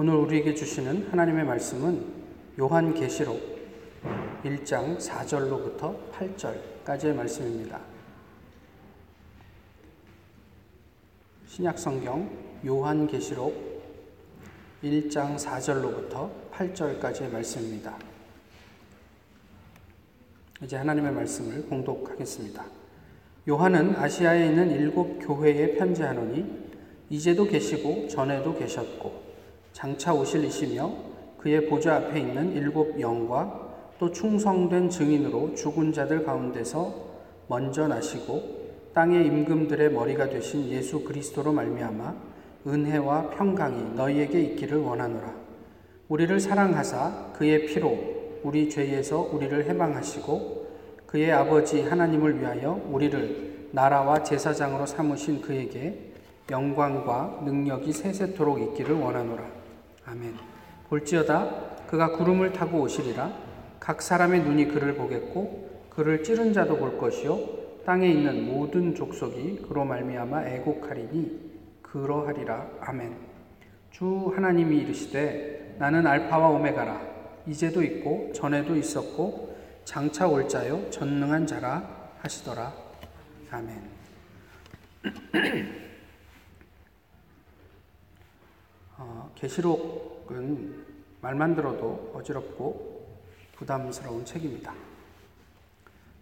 오늘 우리에게 주시는 하나님의 말씀은 요한계시록 1장 4절로부터 8절까지의 말씀입니다. 신약성경 요한계시록 1장 4절로부터 8절까지의 말씀입니다. 이제 하나님의 말씀을 공독하겠습니다. 요한은 아시아에 있는 일곱 교회에 편지하노니 이제도 계시고 전에도 계셨고 장차 오실 이시며 그의 보좌 앞에 있는 일곱 영과 또 충성된 증인으로 죽은 자들 가운데서 먼저 나시고 땅의 임금들의 머리가 되신 예수 그리스도로 말미암아 은혜와 평강이 너희에게 있기를 원하노라. 우리를 사랑하사 그의 피로 우리 죄에서 우리를 해방하시고 그의 아버지 하나님을 위하여 우리를 나라와 제사장으로 삼으신 그에게 영광과 능력이 세세토록 있기를 원하노라. 아멘. 볼지어다 그가 구름을 타고 오시리라 각 사람의 눈이 그를 보겠고 그를 찌른 자도 볼 것이요 땅에 있는 모든 족속이 그로 말미암아 애곡하리니 그러하리라 아멘. 주 하나님이 이르시되 나는 알파와 오메가라 이제도 있고 전에도 있었고 장차 올 자요 전능한 자라 하시더라 아멘. 어, 계시록은 말만 들어도 어지럽고 부담스러운 책입니다.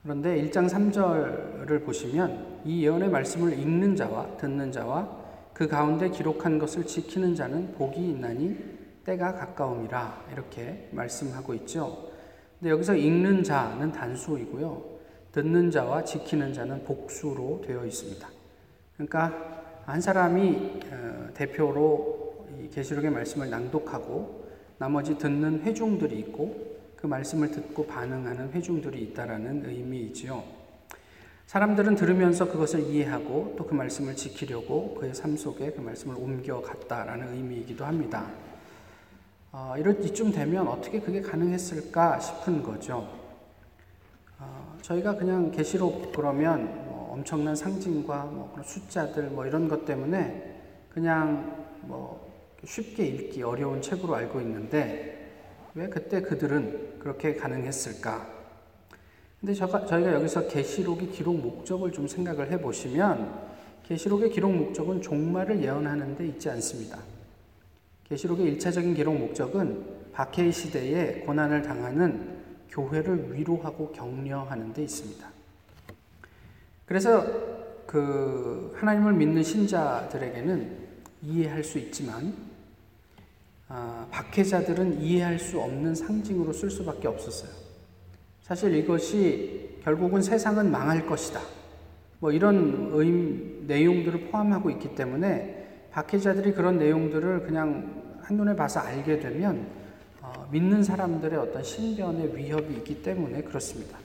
그런데 1장 3절을 보시면 이 예언의 말씀을 읽는 자와 듣는 자와 그 가운데 기록한 것을 지키는 자는 복이 있나니 때가 가까움이라 이렇게 말씀하고 있죠. 근데 여기서 읽는 자는 단수이고요. 듣는 자와 지키는 자는 복수로 되어 있습니다. 그러니까 한 사람이 어, 대표로 계시록의 말씀을 낭독하고 나머지 듣는 회중들이 있고 그 말씀을 듣고 반응하는 회중들이 있다라는 의미이지요. 사람들은 들으면서 그것을 이해하고 또 그 말씀을 지키려고 그의 삶 속에 그 말씀을 옮겨갔다라는 의미이기도 합니다. 어, 이럴 이쯤 되면 어떻게 그게 가능했을까 싶은 거죠. 어, 저희가 그냥 계시록 그러면 뭐 엄청난 상징과 뭐 숫자들 뭐 이런 것 때문에 그냥 뭐 쉽게 읽기 어려운 책으로 알고 있는데 왜 그때 그들은 그렇게 가능했을까? 근데 저희가 여기서 계시록의 기록 목적을 좀 생각을 해 보시면 계시록의 기록 목적은 종말을 예언하는 데 있지 않습니다. 계시록의 1차적인 기록 목적은 박해의 시대에 고난을 당하는 교회를 위로하고 격려하는 데 있습니다. 그래서 그 하나님을 믿는 신자들에게는 이해할 수 있지만 아, 박해자들은 이해할 수 없는 상징으로 쓸 수밖에 없었어요. 사실 이것이 결국은 세상은 망할 것이다. 뭐 이런 의, 내용들을 포함하고 있기 때문에 박해자들이 그런 내용들을 그냥 한눈에 봐서 알게 되면 어, 믿는 사람들의 어떤 신변의 위협이 있기 때문에 그렇습니다.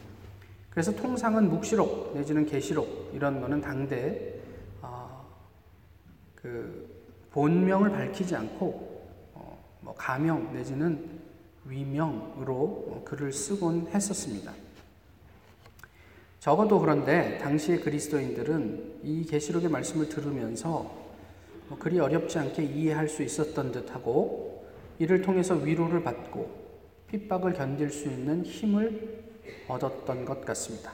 그래서 통상은 묵시록 내지는 계시록 이런 거는 당대 어, 그 본명을 밝히지 않고 뭐 가명 내지는 위명으로 글을 쓰곤 했었습니다. 적어도 그런데 당시의 그리스도인들은 이 계시록의 말씀을 들으면서 뭐 그리 어렵지 않게 이해할 수 있었던 듯하고 이를 통해서 위로를 받고 핍박을 견딜 수 있는 힘을 얻었던 것 같습니다.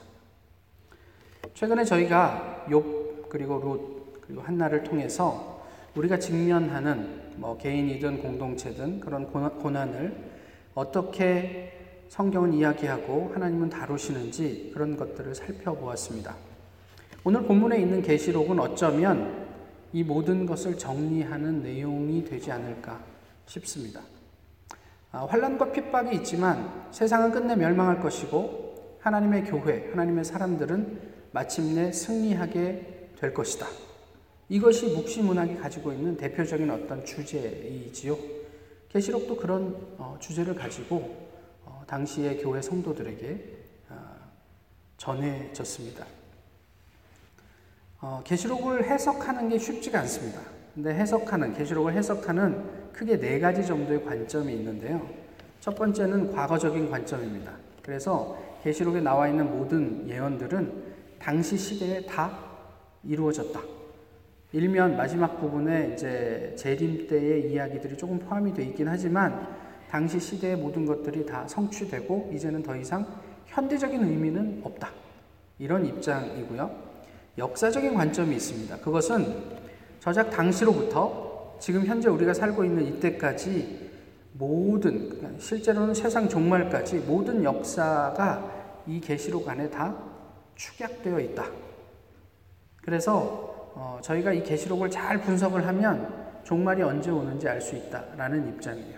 최근에 저희가 욥 그리고 롯 그리고 한나를 통해서 우리가 직면하는 뭐 개인이든 공동체든 그런 고난을 어떻게 성경은 이야기하고 하나님은 다루시는지 그런 것들을 살펴보았습니다. 오늘 본문에 있는 계시록은 어쩌면 이 모든 것을 정리하는 내용이 되지 않을까 싶습니다. 아, 환란과 핍박이 있지만 세상은 끝내 멸망할 것이고 하나님의 교회, 하나님의 사람들은 마침내 승리하게 될 것이다. 이것이 묵시 문학이 가지고 있는 대표적인 어떤 주제이지요. 계시록도 그런 어, 주제를 가지고 어, 당시의 교회 성도들에게 어, 전해졌습니다. 어, 계시록을 해석하는 게 쉽지가 않습니다. 근데 해석하는 계시록을 해석하는 크게 네 가지 정도의 관점이 있는데요. 첫 번째는 과거적인 관점입니다. 그래서 계시록에 나와 있는 모든 예언들은 당시 시대에 다 이루어졌다. 일면 마지막 부분에 이제 재림 때의 이야기들이 조금 포함이 되어 있긴 하지만 당시 시대의 모든 것들이 다 성취되고 이제는 더 이상 현대적인 의미는 없다. 이런 입장이고요. 역사적인 관점이 있습니다. 그것은 저작 당시로부터 지금 현재 우리가 살고 있는 이때까지 모든 그러니까 실제로는 세상 종말까지 모든 역사가 이 계시록 안에 다 축약되어 있다. 그래서 어, 저희가 이 계시록을 잘 분석을 하면 종말이 언제 오는지 알 수 있다라는 입장이에요.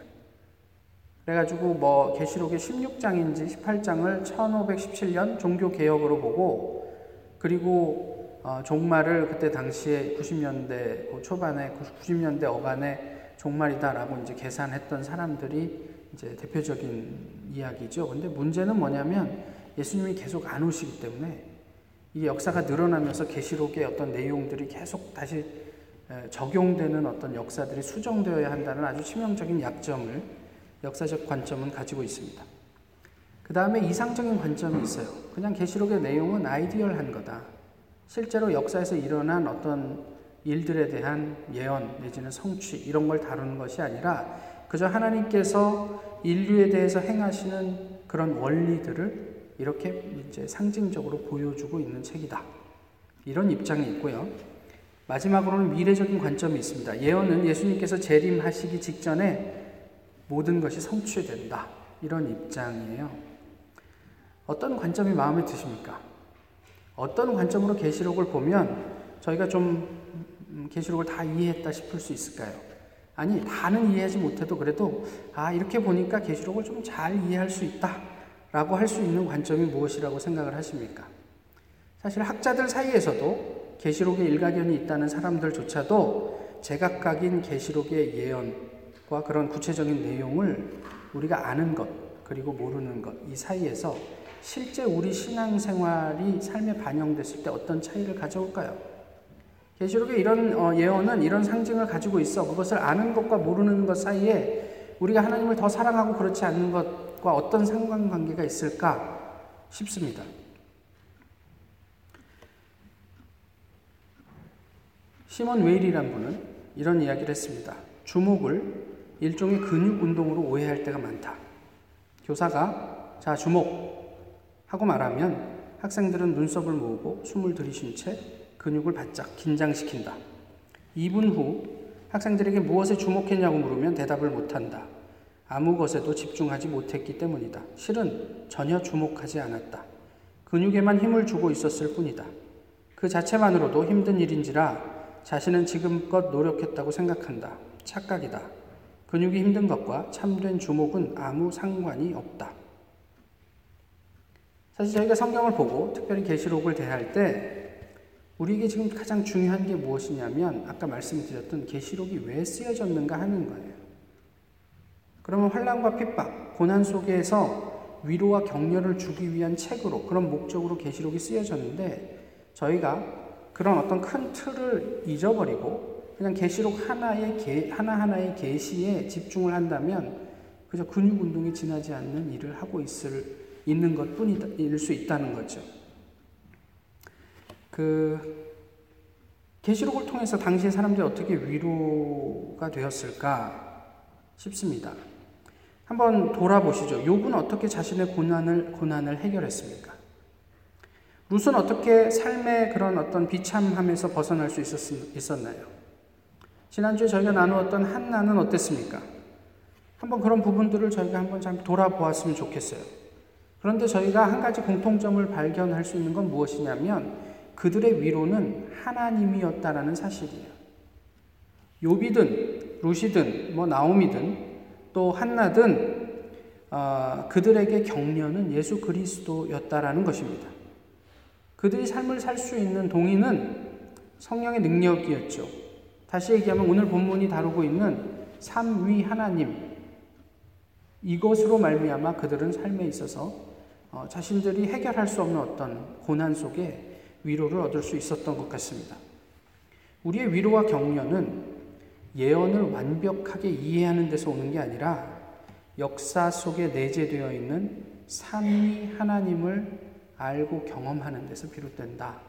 그래가지고 뭐 계시록의 16장인지 18장을 1517년 종교 개혁으로 보고 그리고 어, 종말을 그때 당시에 90년대 그 초반에 90년대 어간에 종말이다라고 이제 계산했던 사람들이 이제 대표적인 이야기죠. 근데 문제는 뭐냐면 예수님이 계속 안 오시기 때문에 이 역사가 늘어나면서 계시록의 어떤 내용들이 계속 다시 적용되는 어떤 역사들이 수정되어야 한다는 아주 치명적인 약점을 역사적 관점은 가지고 있습니다. 그 다음에 이상적인 관점이 있어요. 그냥 계시록의 내용은 아이디얼한 거다. 실제로 역사에서 일어난 어떤 일들에 대한 예언 내지는 성취 이런 걸 다루는 것이 아니라 그저 하나님께서 인류에 대해서 행하시는 그런 원리들을 이렇게 이제 상징적으로 보여주고 있는 책이다. 이런 입장이 있고요. 마지막으로는 미래적인 관점이 있습니다. 예언은 예수님께서 재림하시기 직전에 모든 것이 성취된다. 이런 입장이에요. 어떤 관점이 마음에 드십니까? 어떤 관점으로 계시록을 보면 저희가 좀 음, 계시록을 다 이해했다 싶을 수 있을까요? 아니, 다는 이해하지 못해도 그래도 아, 이렇게 보니까 계시록을 좀 잘 이해할 수 있다 라고 할 수 있는 관점이 무엇이라고 생각을 하십니까? 사실 학자들 사이에서도 계시록에 일가견이 있다는 사람들조차도 제각각인 계시록의 예언 과 그런 구체적인 내용을 우리가 아는 것, 그리고 모르는 것, 이 사이에서 실제 우리 신앙생활이 삶에 반영됐을 때 어떤 차이를 가져올까요? 계시록의 이런 어, 예언은 이런 상징을 가지고 있어 그것을 아는 것과 모르는 것 사이에 우리가 하나님을 더 사랑하고 그렇지 않는 것 과 어떤 상관관계가 있을까 싶습니다. 시몬 웨일이란 분은 이런 이야기를 했습니다. 주목을 일종의 근육 운동으로 오해할 때가 많다. 교사가 자 주목 하고 말하면 학생들은 눈썹을 모으고 숨을 들이쉰 채 근육을 바짝 긴장시킨다. 2분 후 학생들에게 무엇에 주목했냐고 물으면 대답을 못한다. 아무 것에도 집중하지 못했기 때문이다. 실은 전혀 주목하지 않았다. 근육에만 힘을 주고 있었을 뿐이다. 그 자체만으로도 힘든 일인지라 자신은 지금껏 노력했다고 생각한다. 착각이다. 근육이 힘든 것과 참된 주목은 아무 상관이 없다. 사실 저희가 성경을 보고 특별히 계시록을 대할 때 우리에게 지금 가장 중요한 게 무엇이냐면 아까 말씀드렸던 계시록이 왜 쓰여졌는가 하는 거예요. 그러면 환란과 핍박, 고난 속에서 위로와 격려를 주기 위한 책으로 그런 목적으로 계시록이 쓰여졌는데 저희가 그런 어떤 큰 틀을 잊어버리고 그냥 계시록 하나의 계, 하나하나의 계시에 집중을 한다면 그저 근육 운동이 지나지 않는 일을 하고 있을 있는 것뿐일 수 있다는 거죠. 그 계시록을 통해서 당시의 사람들이 어떻게 위로가 되었을까 싶습니다. 한번 돌아보시죠. 욥은 어떻게 자신의 고난을 고난을 해결했습니까? 룻은 어떻게 삶의 그런 어떤 비참함에서 벗어날 수 있었, 있었나요? 지난주에 저희가 나누었던 한나는 어땠습니까? 한번 그런 부분들을 저희가 한번 잘 돌아보았으면 좋겠어요. 그런데 저희가 한 가지 공통점을 발견할 수 있는 건 무엇이냐면 그들의 위로는 하나님이었다라는 사실이에요. 요비든 루시든 뭐 나오미든 또 한나든 어, 그들에게 격려는 예수 그리스도였다라는 것입니다. 그들이 삶을 살 수 있는 동의는 성령의 능력이었죠. 다시 얘기하면 오늘 본문이 다루고 있는 삼위 하나님 이것으로 말미암아 그들은 삶에 있어서 어, 자신들이 해결할 수 없는 어떤 고난 속에 위로를 얻을 수 있었던 것 같습니다. 우리의 위로와 격려는 예언을 완벽하게 이해하는 데서 오는 게 아니라 역사 속에 내재되어 있는 삼위 하나님을 알고 경험하는 데서 비롯된다.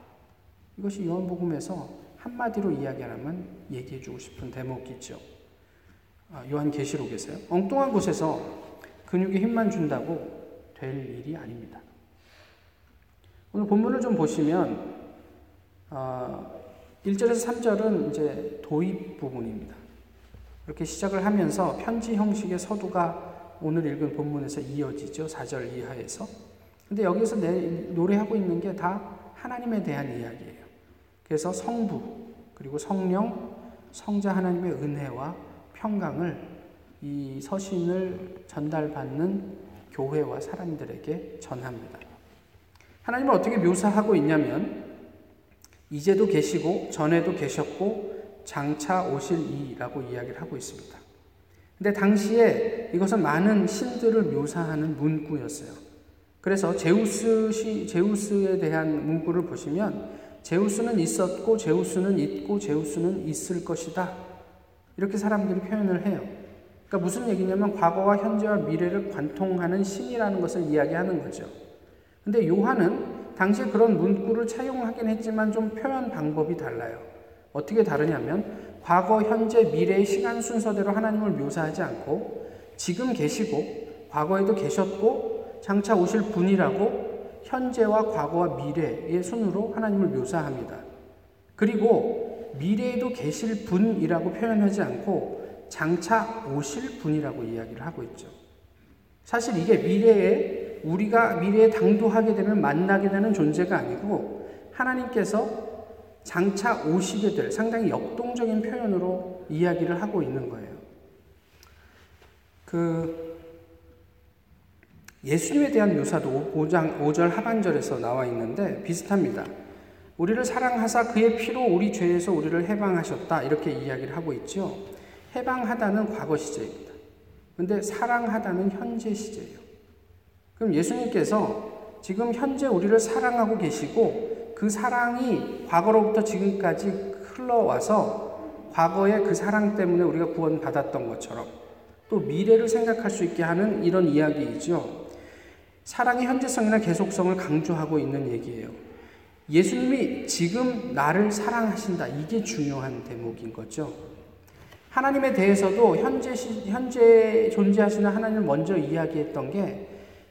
이것이 요한복음에서 한마디로 이야기하면 얘기해주고 싶은 대목이죠. 아, 요한계시록에서요. 엉뚱한 곳에서 근육에 힘만 준다고 될 일이 아닙니다. 오늘 본문을 좀 보시면 어, 1절에서 3절은 이제 도입 부분입니다. 이렇게 시작을 하면서 편지 형식의 서두가 오늘 읽은 본문에서 이어지죠. 4절 이하에서. 근데 여기서 내, 노래하고 있는 게 다 하나님에 대한 이야기예요. 그래서 성부, 그리고 성령, 성자 하나님의 은혜와 평강을 이 서신을 전달받는 교회와 사람들에게 전합니다. 하나님을 어떻게 묘사하고 있냐면, 이제도 계시고, 전에도 계셨고, 장차 오실 이라고 이야기를 하고 있습니다. 근데 당시에 이것은 많은 신들을 묘사하는 문구였어요. 그래서 제우스 시, 제우스에 대한 문구를 보시면 제우스는 있었고 제우스는 있고 제우스는 있을 것이다. 이렇게 사람들이 표현을 해요. 그러니까 무슨 얘기냐면 과거와 현재와 미래를 관통하는 신이라는 것을 이야기하는 거죠. 근데 요한은 당시에 그런 문구를 차용하긴 했지만 좀 표현 방법이 달라요. 어떻게 다르냐면 과거, 현재, 미래의 시간 순서대로 하나님을 묘사하지 않고 지금 계시고 과거에도 계셨고 장차 오실 분이라고 현재와 과거와 미래의 순으로 하나님을 묘사합니다. 그리고 미래에도 계실 분이라고 표현하지 않고 장차 오실 분이라고 이야기를 하고 있죠. 사실 이게 미래에 우리가 미래에 당도하게 되면 만나게 되는 존재가 아니고 하나님께서 장차 오시게 될 상당히 역동적인 표현으로 이야기를 하고 있는 거예요. 그 예수님에 대한 묘사도 5장 5절 하반절에서 나와 있는데 비슷합니다. 우리를 사랑하사 그의 피로 우리 죄에서 우리를 해방하셨다 이렇게 이야기를 하고 있죠. 해방하다는 과거 시제입니다. 근데 사랑하다는 현재 시제예요. 그럼 예수님께서 지금 현재 우리를 사랑하고 계시고 그 사랑이 과거로부터 지금까지 흘러와서 과거의 그 사랑 때문에 우리가 구원받았던 것처럼 또 미래를 생각할 수 있게 하는 이런 이야기이죠. 사랑의 현재성이나 계속성을 강조하고 있는 얘기예요. 예수님이 지금 나를 사랑하신다. 이게 중요한 대목인 거죠. 하나님에 대해서도 현재, 현재 존재하시는 하나님을 먼저 이야기했던 게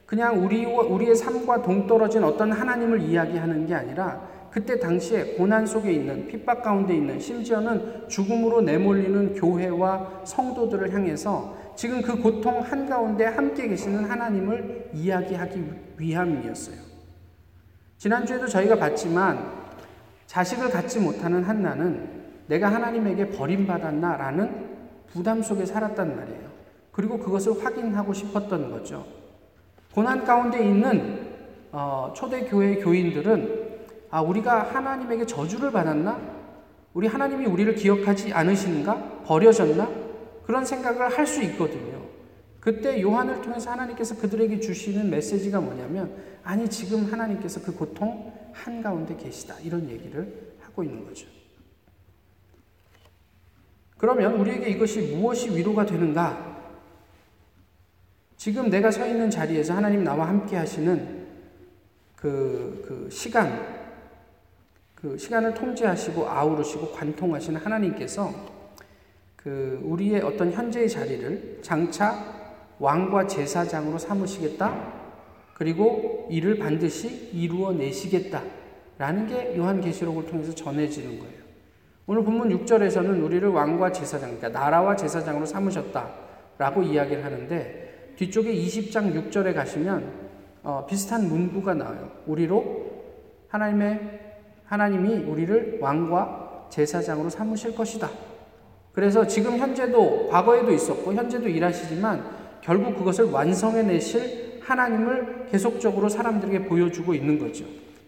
그냥 우리, 우리의 삶과 동떨어진 어떤 하나님을 이야기하는 게 아니라 그때 당시에 고난 속에 있는 핍박 가운데 있는 심지어는 죽음으로 내몰리는 교회와 성도들을 향해서 지금 그 고통 한가운데 함께 계시는 하나님을 이야기하기 위함이었어요. 지난주에도 저희가 봤지만 자식을 갖지 못하는 한나는 내가 하나님에게 버림받았나라는 부담 속에 살았단 말이에요. 그리고 그것을 확인하고 싶었던 거죠. 고난 가운데 있는 어, 초대교회 교인들은 아, 우리가 하나님에게 저주를 받았나? 우리 하나님이 우리를 기억하지 않으시는가? 버려졌나? 그런 생각을 할 수 있거든요. 그때 요한을 통해서 하나님께서 그들에게 주시는 메시지가 뭐냐면, 아니, 지금 하나님께서 그 고통 한가운데 계시다. 이런 얘기를 하고 있는 거죠. 그러면 우리에게 이것이 무엇이 위로가 되는가? 지금 내가 서 있는 자리에서 하나님 나와 함께 하시는 그, 그 시간, 그 시간을 통제하시고 아우르시고 관통하시는 하나님께서 그 우리의 어떤 현재의 자리를 장차 왕과 제사장으로 삼으시겠다. 그리고 이를 반드시 이루어 내시겠다. 라는 게 요한계시록을 통해서 전해지는 거예요. 오늘 본문 6절에서는 우리를 왕과 제사장, 그러니까 나라와 제사장으로 삼으셨다. 라고 이야기를 하는데 뒤쪽에 20장 6절에 가시면 어, 비슷한 문구가 나와요. 우리로 하나님의 하나님이 우리를 왕과 제사장으로 삼으실 것이다. 그래서 지금 현재도 과거에도 있었고 현재도 일하시지만 결국 그것을 완성해 내실 하나님을 계속적으로 사람들에게 보여주고 있는 거죠.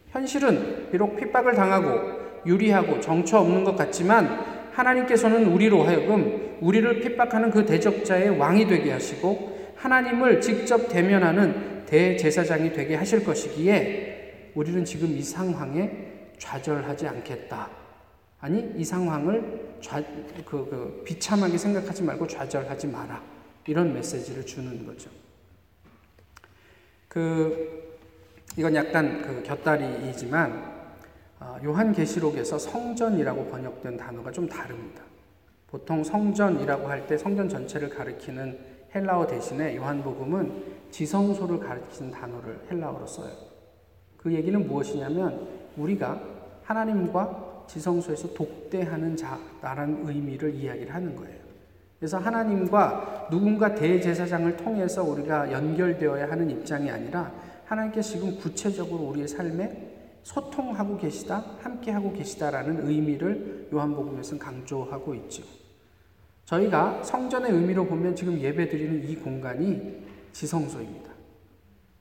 현실은 비록 핍박을 당하고 유리하고 정처 없는 것 같지만 하나님께서는 우리로 하여금 우리를 핍박하는 그 대적자의 왕이 되게 하시고 하나님을 직접 대면하는 대제사장이 되게 하실 것이기에 우리는 지금 이 상황에 좌절하지 않겠다. 아니 이 상황을 좌, 그, 그 비참하게 생각하지 말고 좌절하지 마라 이런 메시지를 주는 거죠. 그 이건 약간 그 곁다리이지만 어, 요한계시록에서 성전이라고 번역된 단어가 좀 다릅니다. 보통 성전이라고 할 때 성전 전체를 가리키는 헬라어 대신에 요한복음은 지성소를 가리키는 단어를 헬라어로 써요. 그 얘기는 무엇이냐면 우리가 하나님과 지성소에서 독대하는 자라는 의미를 이야기를 하는 거예요. 그래서 하나님과 누군가 대제사장을 통해서 우리가 연결되어야 하는 입장이 아니라 하나님께 지금 구체적으로 우리의 삶에 소통하고 계시다, 함께하고 계시다라는 의미를 요한복음에서는 강조하고 있죠. 저희가 성전의 의미로 보면 지금 예배 드리는 이 공간이 지성소입니다.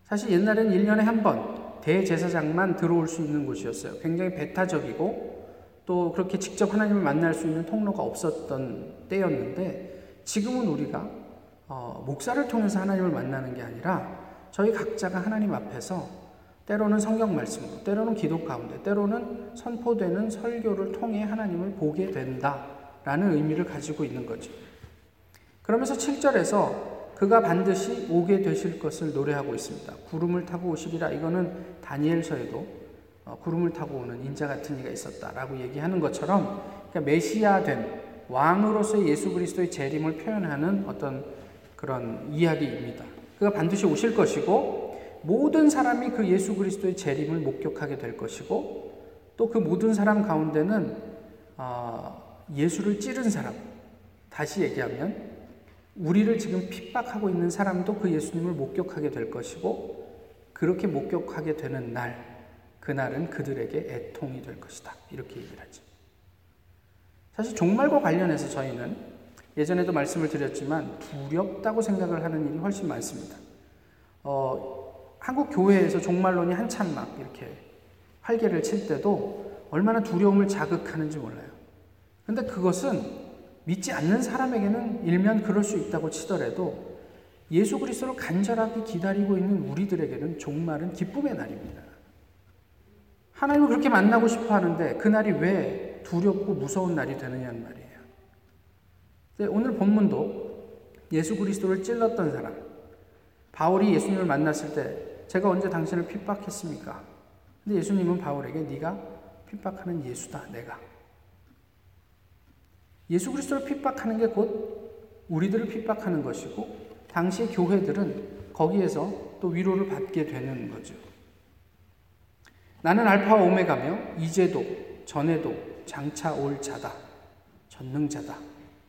사실 옛날에는 1년에 한 번 대제사장만 들어올 수 있는 곳이었어요. 굉장히 배타적이고 또 그렇게 직접 하나님을 만날 수 있는 통로가 없었던 때였는데 지금은 우리가 어, 목사를 통해서 하나님을 만나는 게 아니라 저희 각자가 하나님 앞에서 때로는 성경 말씀으로, 때로는 기도 가운데, 때로는 선포되는 설교를 통해 하나님을 보게 된다 라는 의미를 가지고 있는 거죠. 그러면서 7절에서 그가 반드시 오게 되실 것을 노래하고 있습니다. 구름을 타고 오시리라. 이거는 다니엘서에도 어, 구름을 타고 오는 인자 같은 이가 있었다라고 얘기하는 것처럼 그러니까 메시아된 왕으로서의 예수 그리스도의 재림을 표현하는 어떤 그런 이야기입니다. 그가 반드시 오실 것이고 모든 사람이 그 예수 그리스도의 재림을 목격하게 될 것이고 또 그 모든 사람 가운데는 어, 예수를 찌른 사람 다시 얘기하면 우리를 지금 핍박하고 있는 사람도 그 예수님을 목격하게 될 것이고 그렇게 목격하게 되는 날, 그날은 그들에게 애통이 될 것이다. 이렇게 얘기를 하죠. 사실 종말과 관련해서 저희는 예전에도 말씀을 드렸지만 두렵다고 생각을 하는 일이 훨씬 많습니다. 어, 한국 교회에서 종말론이 한참 막 이렇게 활개를 칠 때도 얼마나 두려움을 자극하는지 몰라요. 근데 그것은 믿지 않는 사람에게는 일면 그럴 수 있다고 치더라도 예수 그리스도를 간절하게 기다리고 있는 우리들에게는 종말은 기쁨의 날입니다. 하나님을 그렇게 만나고 싶어 하는데 그날이 왜 두렵고 무서운 날이 되느냐는 말이에요. 오늘 본문도 예수 그리스도를 찔렀던 사람, 바울이 예수님을 만났을 때 제가 언제 당신을 핍박했습니까? 근데 예수님은 바울에게 네가 핍박하는 예수다, 내가. 예수 그리스도를 핍박하는 게 곧 우리들을 핍박하는 것이고 당시 교회들은 거기에서 또 위로를 받게 되는 거죠. 나는 알파와 오메가며 이제도 전에도 장차 올 자다. 전능자다.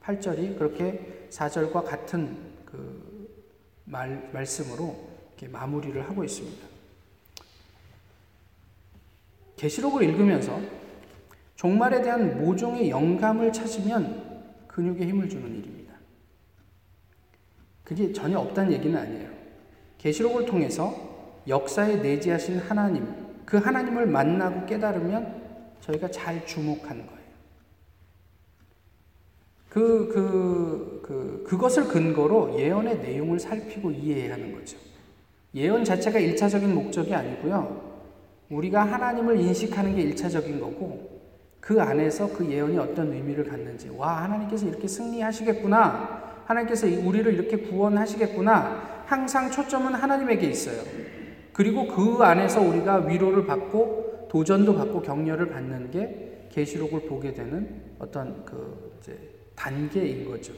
8절이 그렇게 4절과 같은 그 말, 말씀으로 이렇게 마무리를 하고 있습니다. 계시록을 읽으면서 종말에 대한 모종의 영감을 찾으면 근육에 힘을 주는 일입니다. 그게 전혀 없다는 얘기는 아니에요. 계시록을 통해서 역사에 내재하신 하나님, 그 하나님을 만나고 깨달으면 저희가 잘 주목하는 거예요. 그, 그, 그, 그것을 근거로 예언의 내용을 살피고 이해해야 하는 거죠. 예언 자체가 일차적인 목적이 아니고요. 우리가 하나님을 인식하는 게 일차적인 거고, 그 안에서 그 예언이 어떤 의미를 갖는지, 와, 하나님께서 이렇게 승리하시겠구나. 하나님께서 우리를 이렇게 구원하시겠구나. 항상 초점은 하나님에게 있어요. 그리고 그 안에서 우리가 위로를 받고 도전도 받고 격려를 받는 게 계시록을 보게 되는 어떤 그 이제 단계인 거죠.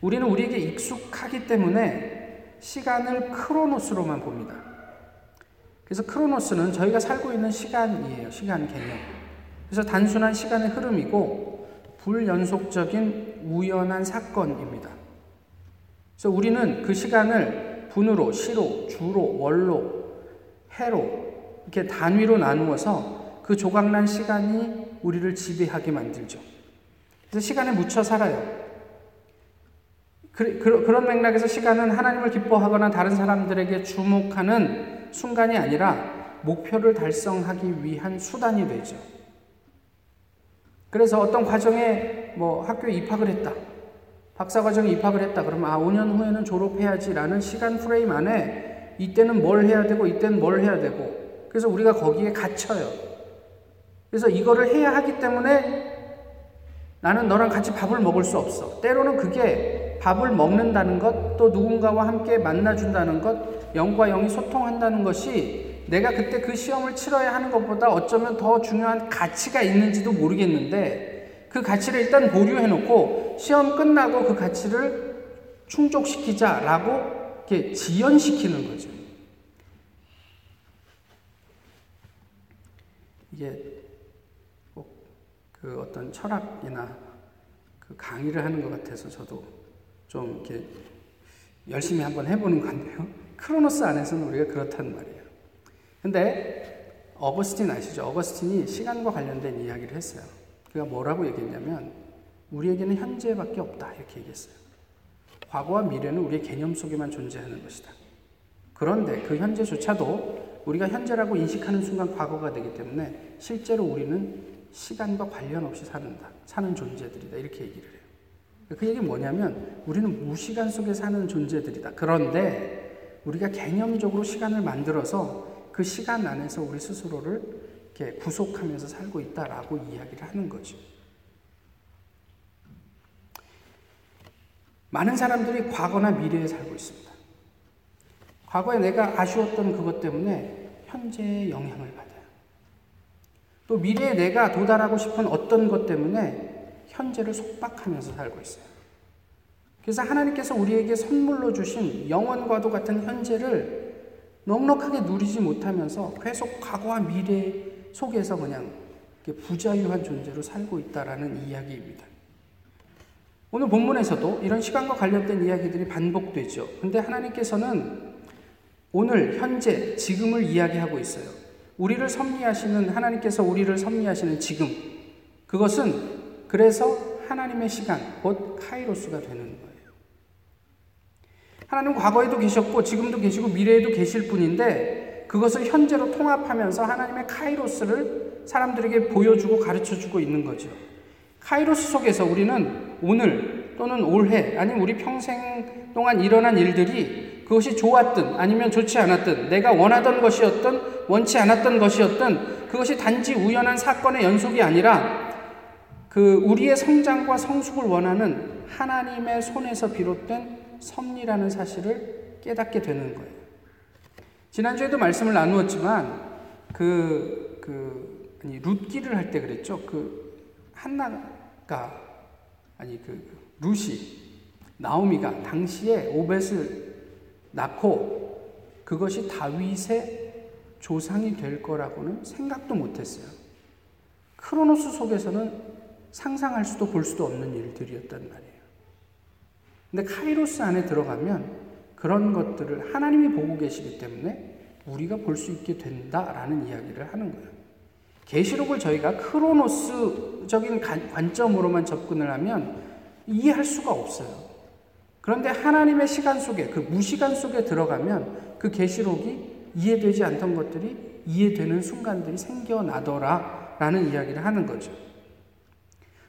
우리는 우리에게 익숙하기 때문에 시간을 크로노스로만 봅니다. 그래서 크로노스는 저희가 살고 있는 시간이에요. 시간 개념. 그래서 단순한 시간의 흐름이고 불연속적인 우연한 사건입니다. 그래서 우리는 그 시간을 분으로, 시로, 주로, 월로, 해로 이렇게 단위로 나누어서 그 조각난 시간이 우리를 지배하게 만들죠. 그래서 시간에 묻혀 살아요. 그, 그, 그런 맥락에서 시간은 하나님을 기뻐하거나 다른 사람들에게 주목하는 순간이 아니라 목표를 달성하기 위한 수단이 되죠. 그래서 어떤 과정에 뭐 학교에 입학을 했다. 박사 과정에 입학을 했다. 그러면 아, 5년 후에는 졸업해야지라는 시간 프레임 안에 이때는 뭘 해야 되고 이때는 뭘 해야 되고 그래서 우리가 거기에 갇혀요. 그래서 이거를 해야 하기 때문에 나는 너랑 같이 밥을 먹을 수 없어. 때로는 그게 밥을 먹는다는 것, 또 누군가와 함께 만나준다는 것, 영과 영이 소통한다는 것이 내가 그때 그 시험을 치러야 하는 것보다 어쩌면 더 중요한 가치가 있는지도 모르겠는데 그 가치를 일단 보류해 놓고 시험 끝나고 그 가치를 충족시키자라고 이렇게 지연시키는 거죠. 이게 꼭그 어떤 철학이나 그 강의를 하는 것 같아서 저도 좀 이렇게 열심히 한번 해보는 건데요. 크로노스 안에서는 우리가 그렇단 말이에요. 근데 어거스틴 아시죠? 어거스틴이 시간과 관련된 이야기를 했어요. 그가 뭐라고 얘기했냐면 우리에게는 현재밖에 없다 이렇게 얘기했어요. 과거와 미래는 우리의 개념 속에만 존재하는 것이다. 그런데 그 현재조차도 우리가 현재라고 인식하는 순간 과거가 되기 때문에 실제로 우리는 시간과 관련 없이 사는다. 사는 존재들이다. 이렇게 얘기를 해요. 그 얘기는 뭐냐면 우리는 무시간 속에 사는 존재들이다. 그런데 우리가 개념적으로 시간을 만들어서 그 시간 안에서 우리 스스로를 이렇게 구속하면서 살고 있다라고 이야기를 하는 거죠. 많은 사람들이 과거나 미래에 살고 있습니다. 과거에 내가 아쉬웠던 그것 때문에 현재에 영향을 받아요. 또 미래에 내가 도달하고 싶은 어떤 것 때문에 현재를 속박하면서 살고 있어요. 그래서 하나님께서 우리에게 선물로 주신 영원과도 같은 현재를 넉넉하게 누리지 못하면서 계속 과거와 미래 속에서 그냥 부자유한 존재로 살고 있다라는 이야기입니다. 오늘 본문에서도 이런 시간과 관련된 이야기들이 반복되죠. 근데 하나님께서는 오늘, 현재, 지금을 이야기하고 있어요. 우리를 섭리하시는, 하나님께서 우리를 섭리하시는 지금. 그것은 그래서 하나님의 시간, 곧 카이로스가 되는 거예요. 하나님은 과거에도 계셨고, 지금도 계시고, 미래에도 계실 뿐인데, 그것을 현재로 통합하면서 하나님의 카이로스를 사람들에게 보여주고 가르쳐 주고 있는 거죠. 카이로스 속에서 우리는 오늘 또는 올해 아니면 우리 평생 동안 일어난 일들이 그것이 좋았든 아니면 좋지 않았든 내가 원하던 것이었든 원치 않았던 것이었든 그것이 단지 우연한 사건의 연속이 아니라 그 우리의 성장과 성숙을 원하는 하나님의 손에서 비롯된 섭리라는 사실을 깨닫게 되는 거예요. 지난주에도 말씀을 나누었지만 그, 그, 아니, 룻기를 할 때 그랬죠. 그, 한나가 아니 그 루시 나오미가 당시에 오벳을 낳고 그것이 다윗의 조상이 될 거라고는 생각도 못 했어요. 크로노스 속에서는 상상할 수도 볼 수도 없는 일들이었단 말이에요. 근데 카이로스 안에 들어가면 그런 것들을 하나님이 보고 계시기 때문에 우리가 볼 수 있게 된다라는 이야기를 하는 거예요. 계시록을 저희가 크로노스적인 관점으로만 접근을 하면 이해할 수가 없어요. 그런데 하나님의 시간 속에 그 무시간 속에 들어가면 그 계시록이 이해되지 않던 것들이 이해되는 순간들이 생겨나더라라는 이야기를 하는 거죠.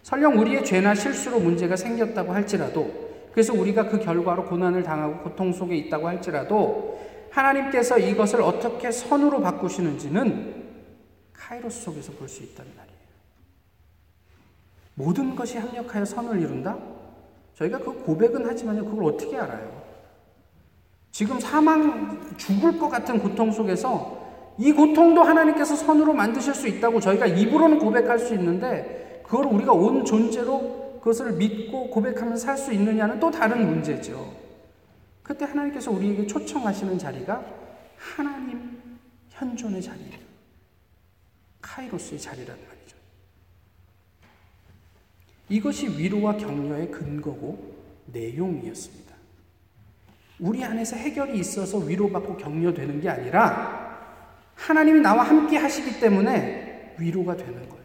설령 우리의 죄나 실수로 문제가 생겼다고 할지라도 그래서 우리가 그 결과로 고난을 당하고 고통 속에 있다고 할지라도 하나님께서 이것을 어떻게 선으로 바꾸시는지는 카이로스 속에서 볼 수 있단 말이에요. 모든 것이 합력하여 선을 이룬다? 저희가 그 고백은 하지만요, 그걸 어떻게 알아요? 지금 사망, 죽을 것 같은 고통 속에서 이 고통도 하나님께서 선으로 만드실 수 있다고 저희가 입으로는 고백할 수 있는데, 그걸 우리가 온 존재로 그것을 믿고 고백하면서 살 수 있느냐는 또 다른 문제죠. 그때 하나님께서 우리에게 초청하시는 자리가 하나님 현존의 자리예요. 카이로스의 자리란 말이죠. 이것이 위로와 격려의 근거고 내용이었습니다. 우리 안에서 해결이 있어서 위로받고 격려되는 게 아니라 하나님이 나와 함께 하시기 때문에 위로가 되는 거예요.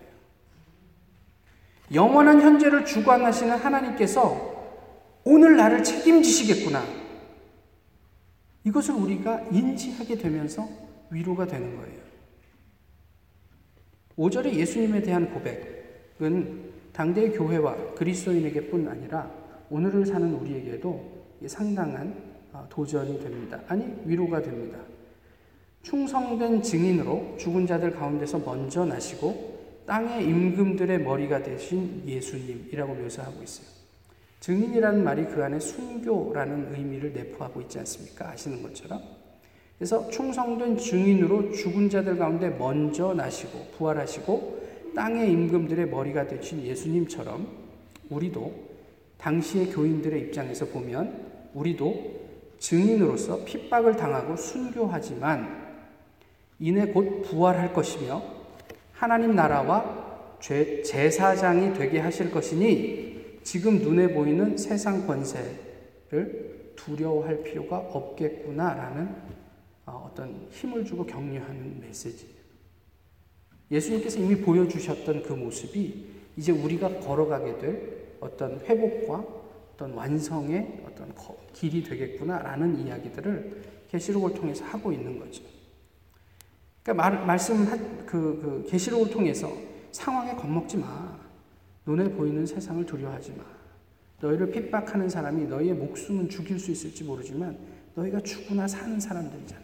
영원한 현재를 주관하시는 하나님께서 오늘 나를 책임지시겠구나. 이것을 우리가 인지하게 되면서 위로가 되는 거예요. 5절의 예수님에 대한 고백은 당대의 교회와 그리스도인에게뿐 아니라 오늘을 사는 우리에게도 상당한 어, 도전이 됩니다. 아니, 위로가 됩니다. 충성된 증인으로 죽은 자들 가운데서 먼저 나시고 땅의 임금들의 머리가 되신 예수님이라고 묘사하고 있어요. 증인이라는 말이 그 안에 순교라는 의미를 내포하고 있지 않습니까? 아시는 것처럼. 그래서 충성된 증인으로 죽은 자들 가운데 먼저 나시고 부활하시고 땅의 임금들의 머리가 되신 예수님처럼 우리도 당시의 교인들의 입장에서 보면 우리도 증인으로서 핍박을 당하고 순교하지만 이내 곧 부활할 것이며 하나님 나라와 제사장이 되게 하실 것이니 지금 눈에 보이는 세상 권세를 두려워할 필요가 없겠구나라는 어, 어떤 힘을 주고 격려하는 메시지예요. 예수님께서 이미 보여주셨던 그 모습이 이제 우리가 걸어가게 될 어떤 회복과 어떤 완성의 어떤 길이 되겠구나라는 이야기들을 계시록을 통해서 하고 있는 거죠. 그러니까 말, 말씀 그, 그 계시록을 통해서 상황에 겁먹지 마. 눈에 보이는 세상을 두려워하지 마. 너희를 핍박하는 사람이 너희의 목숨은 죽일 수 있을지 모르지만 너희가 죽으나 사는 사람들이잖아.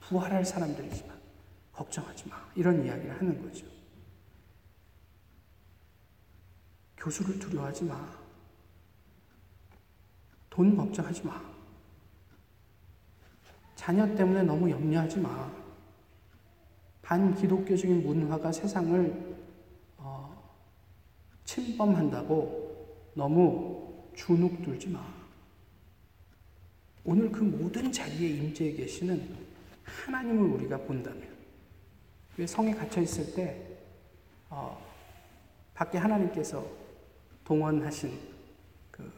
부활할 사람들이지만 걱정하지 마. 이런 이야기를 하는 거죠. 교수를 두려워하지 마. 돈 걱정하지 마. 자녀 때문에 너무 염려하지 마. 반기독교적인 문화가 세상을 어, 침범한다고 너무 주눅 들지 마. 오늘 그 모든 자리에 임재해 계시는 하나님을 우리가 본다면, 왜 성에 갇혀 있을 때 어, 밖에 하나님께서 동원하신 그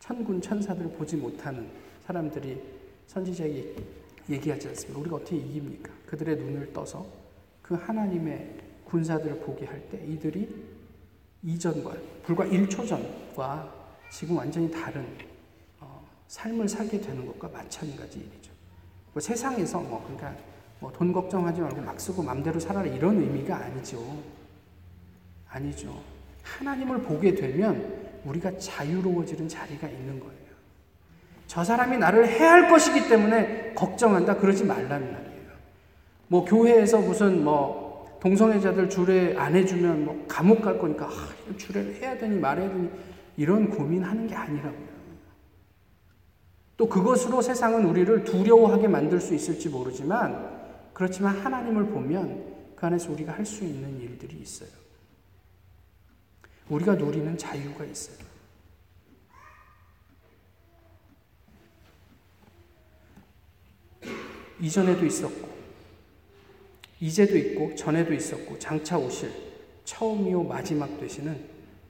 천군 천사들을 보지 못하는 사람들이 선지자에게 얘기하지 않습니까? 우리가 어떻게 이깁니까? 그들의 눈을 떠서 그 하나님의 군사들을 보게 할 때 이들이 이전과 불과 1초 전과 지금 완전히 다른 어, 삶을 살게 되는 것과 마찬가지 일이죠. 뭐 세상에서 뭐 그러니까 뭐 돈 걱정하지 말고 막 쓰고 맘대로 살아라 이런 의미가 아니죠. 아니죠. 하나님을 보게 되면 우리가 자유로워지는 자리가 있는 거예요. 저 사람이 나를 해할 것이기 때문에 걱정한다 그러지 말라는 말이에요. 뭐 교회에서 무슨 뭐 동성애자들 주례 안 해주면 뭐 감옥 갈 거니까 아, 주례를 해야 되니 말해야 되니 이런 고민하는 게 아니라고요. 또 그것으로 세상은 우리를 두려워하게 만들 수 있을지 모르지만 그렇지만 하나님을 보면 그 안에서 우리가 할 수 있는 일들이 있어요. 우리가 누리는 자유가 있어요. 이전에도 있었고, 이제도 있고, 전에도 있었고, 장차 오실 처음이요 마지막 되시는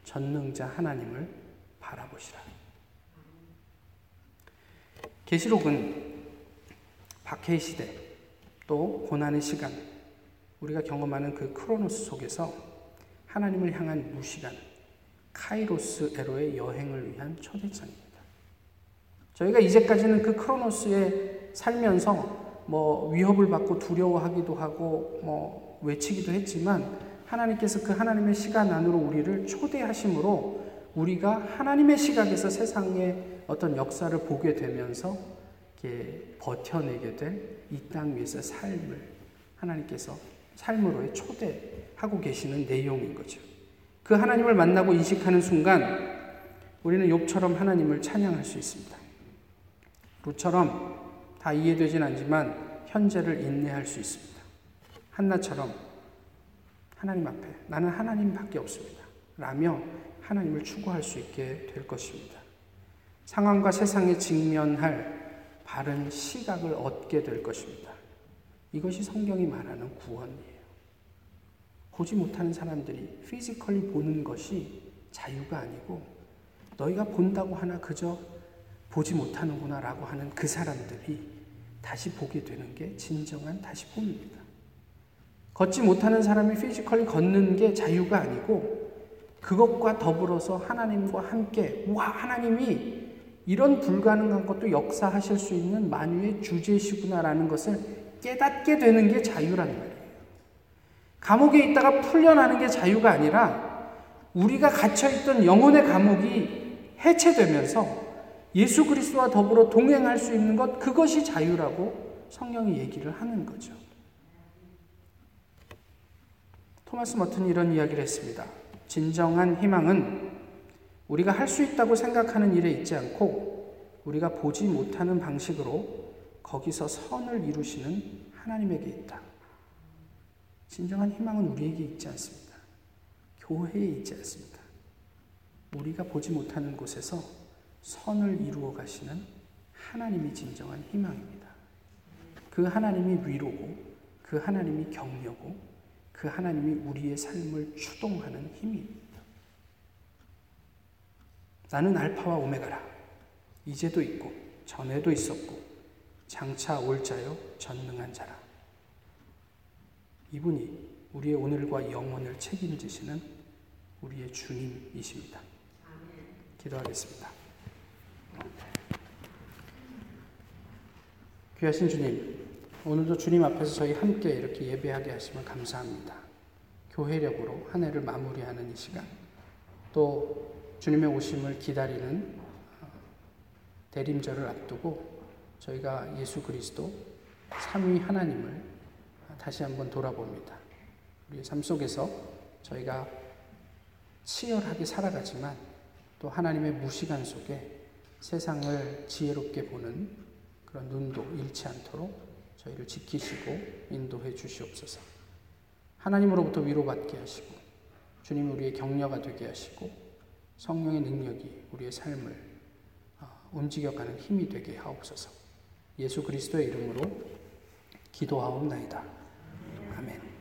전능자 하나님을 바라보시라. 계시록은 박해의 시대, 또 고난의 시간, 우리가 경험하는 그 크로노스 속에서 하나님을 향한 무시간, 카이로스 에로의 여행을 위한 초대장입니다. 저희가 이제까지는 그 크로노스에 살면서 뭐 위협을 받고 두려워하기도 하고 뭐 외치기도 했지만 하나님께서 그 하나님의 시간 안으로 우리를 초대하심으로 우리가 하나님의 시각에서 세상의 어떤 역사를 보게 되면서 버텨내게 될 이 땅 위에서 삶을 하나님께서 삶으로의 초대하고 계시는 내용인 거죠. 그 하나님을 만나고 인식하는 순간 우리는 욥처럼 하나님을 찬양할 수 있습니다. 루처럼 다 이해되진 않지만 현재를 인내할 수 있습니다. 한나처럼 하나님 앞에 나는 하나님밖에 없습니다. 라며 하나님을 추구할 수 있게 될 것입니다. 상황과 세상에 직면할 바른 시각을 얻게 될 것입니다. 이것이 성경이 말하는 구원이에요. 보지 못하는 사람들이 physically 보는 것이 자유가 아니고 너희가 본다고 하나 그저 보지 못하는구나 라고 하는 그 사람들이 다시 보게 되는 게 진정한 다시 봄입니다. 걷지 못하는 사람이 physically 걷는 게 자유가 아니고 그것과 더불어서 하나님과 함께 와 하나님이 이런 불가능한 것도 역사하실 수 있는 만유의 주재시구나라는 것을 깨닫게 되는 게 자유라는 말이에요. 감옥에 있다가 풀려나는 게 자유가 아니라 우리가 갇혀있던 영혼의 감옥이 해체되면서 예수 그리스도와 더불어 동행할 수 있는 것 그것이 자유라고 성령이 얘기를 하는 거죠. 토마스 머튼이 이런 이야기를 했습니다. 진정한 희망은 우리가 할 수 있다고 생각하는 일에 있지 않고 우리가 보지 못하는 방식으로 거기서 선을 이루시는 하나님에게 있다. 진정한 희망은 우리에게 있지 않습니다. 교회에 있지 않습니다. 우리가 보지 못하는 곳에서 선을 이루어 가시는 하나님이 진정한 희망입니다. 그 하나님이 위로고, 그 하나님이 격려고, 그 하나님이 우리의 삶을 추동하는 힘입니다. 나는 알파와 오메가라. 이제도 있고, 전에도 있었고, 장차 올 자요, 전능한 자라. 이분이 우리의 오늘과 영혼을 책임지시는 우리의 주님이십니다. 기도하겠습니다. 귀하신 주님, 오늘도 주님 앞에서 저희 함께 이렇게 예배하게 하시면 감사합니다. 교회력으로 한 해를 마무리하는 이 시간, 또 주님의 오심을 기다리는 어, 대림절을 앞두고 저희가 예수 그리스도 삼위 하나님을 다시 한번 돌아봅니다. 우리의 삶 속에서 저희가 치열하게 살아가지만 또 하나님의 무시간 속에 세상을 지혜롭게 보는 그런 눈도 잃지 않도록 저희를 지키시고 인도해 주시옵소서. 하나님으로부터 위로받게 하시고 주님 우리의 격려가 되게 하시고 성령의 능력이 우리의 삶을 어, 움직여가는 힘이 되게 하옵소서. 예수 그리스도의 이름으로 기도하옵나이다. 아멘.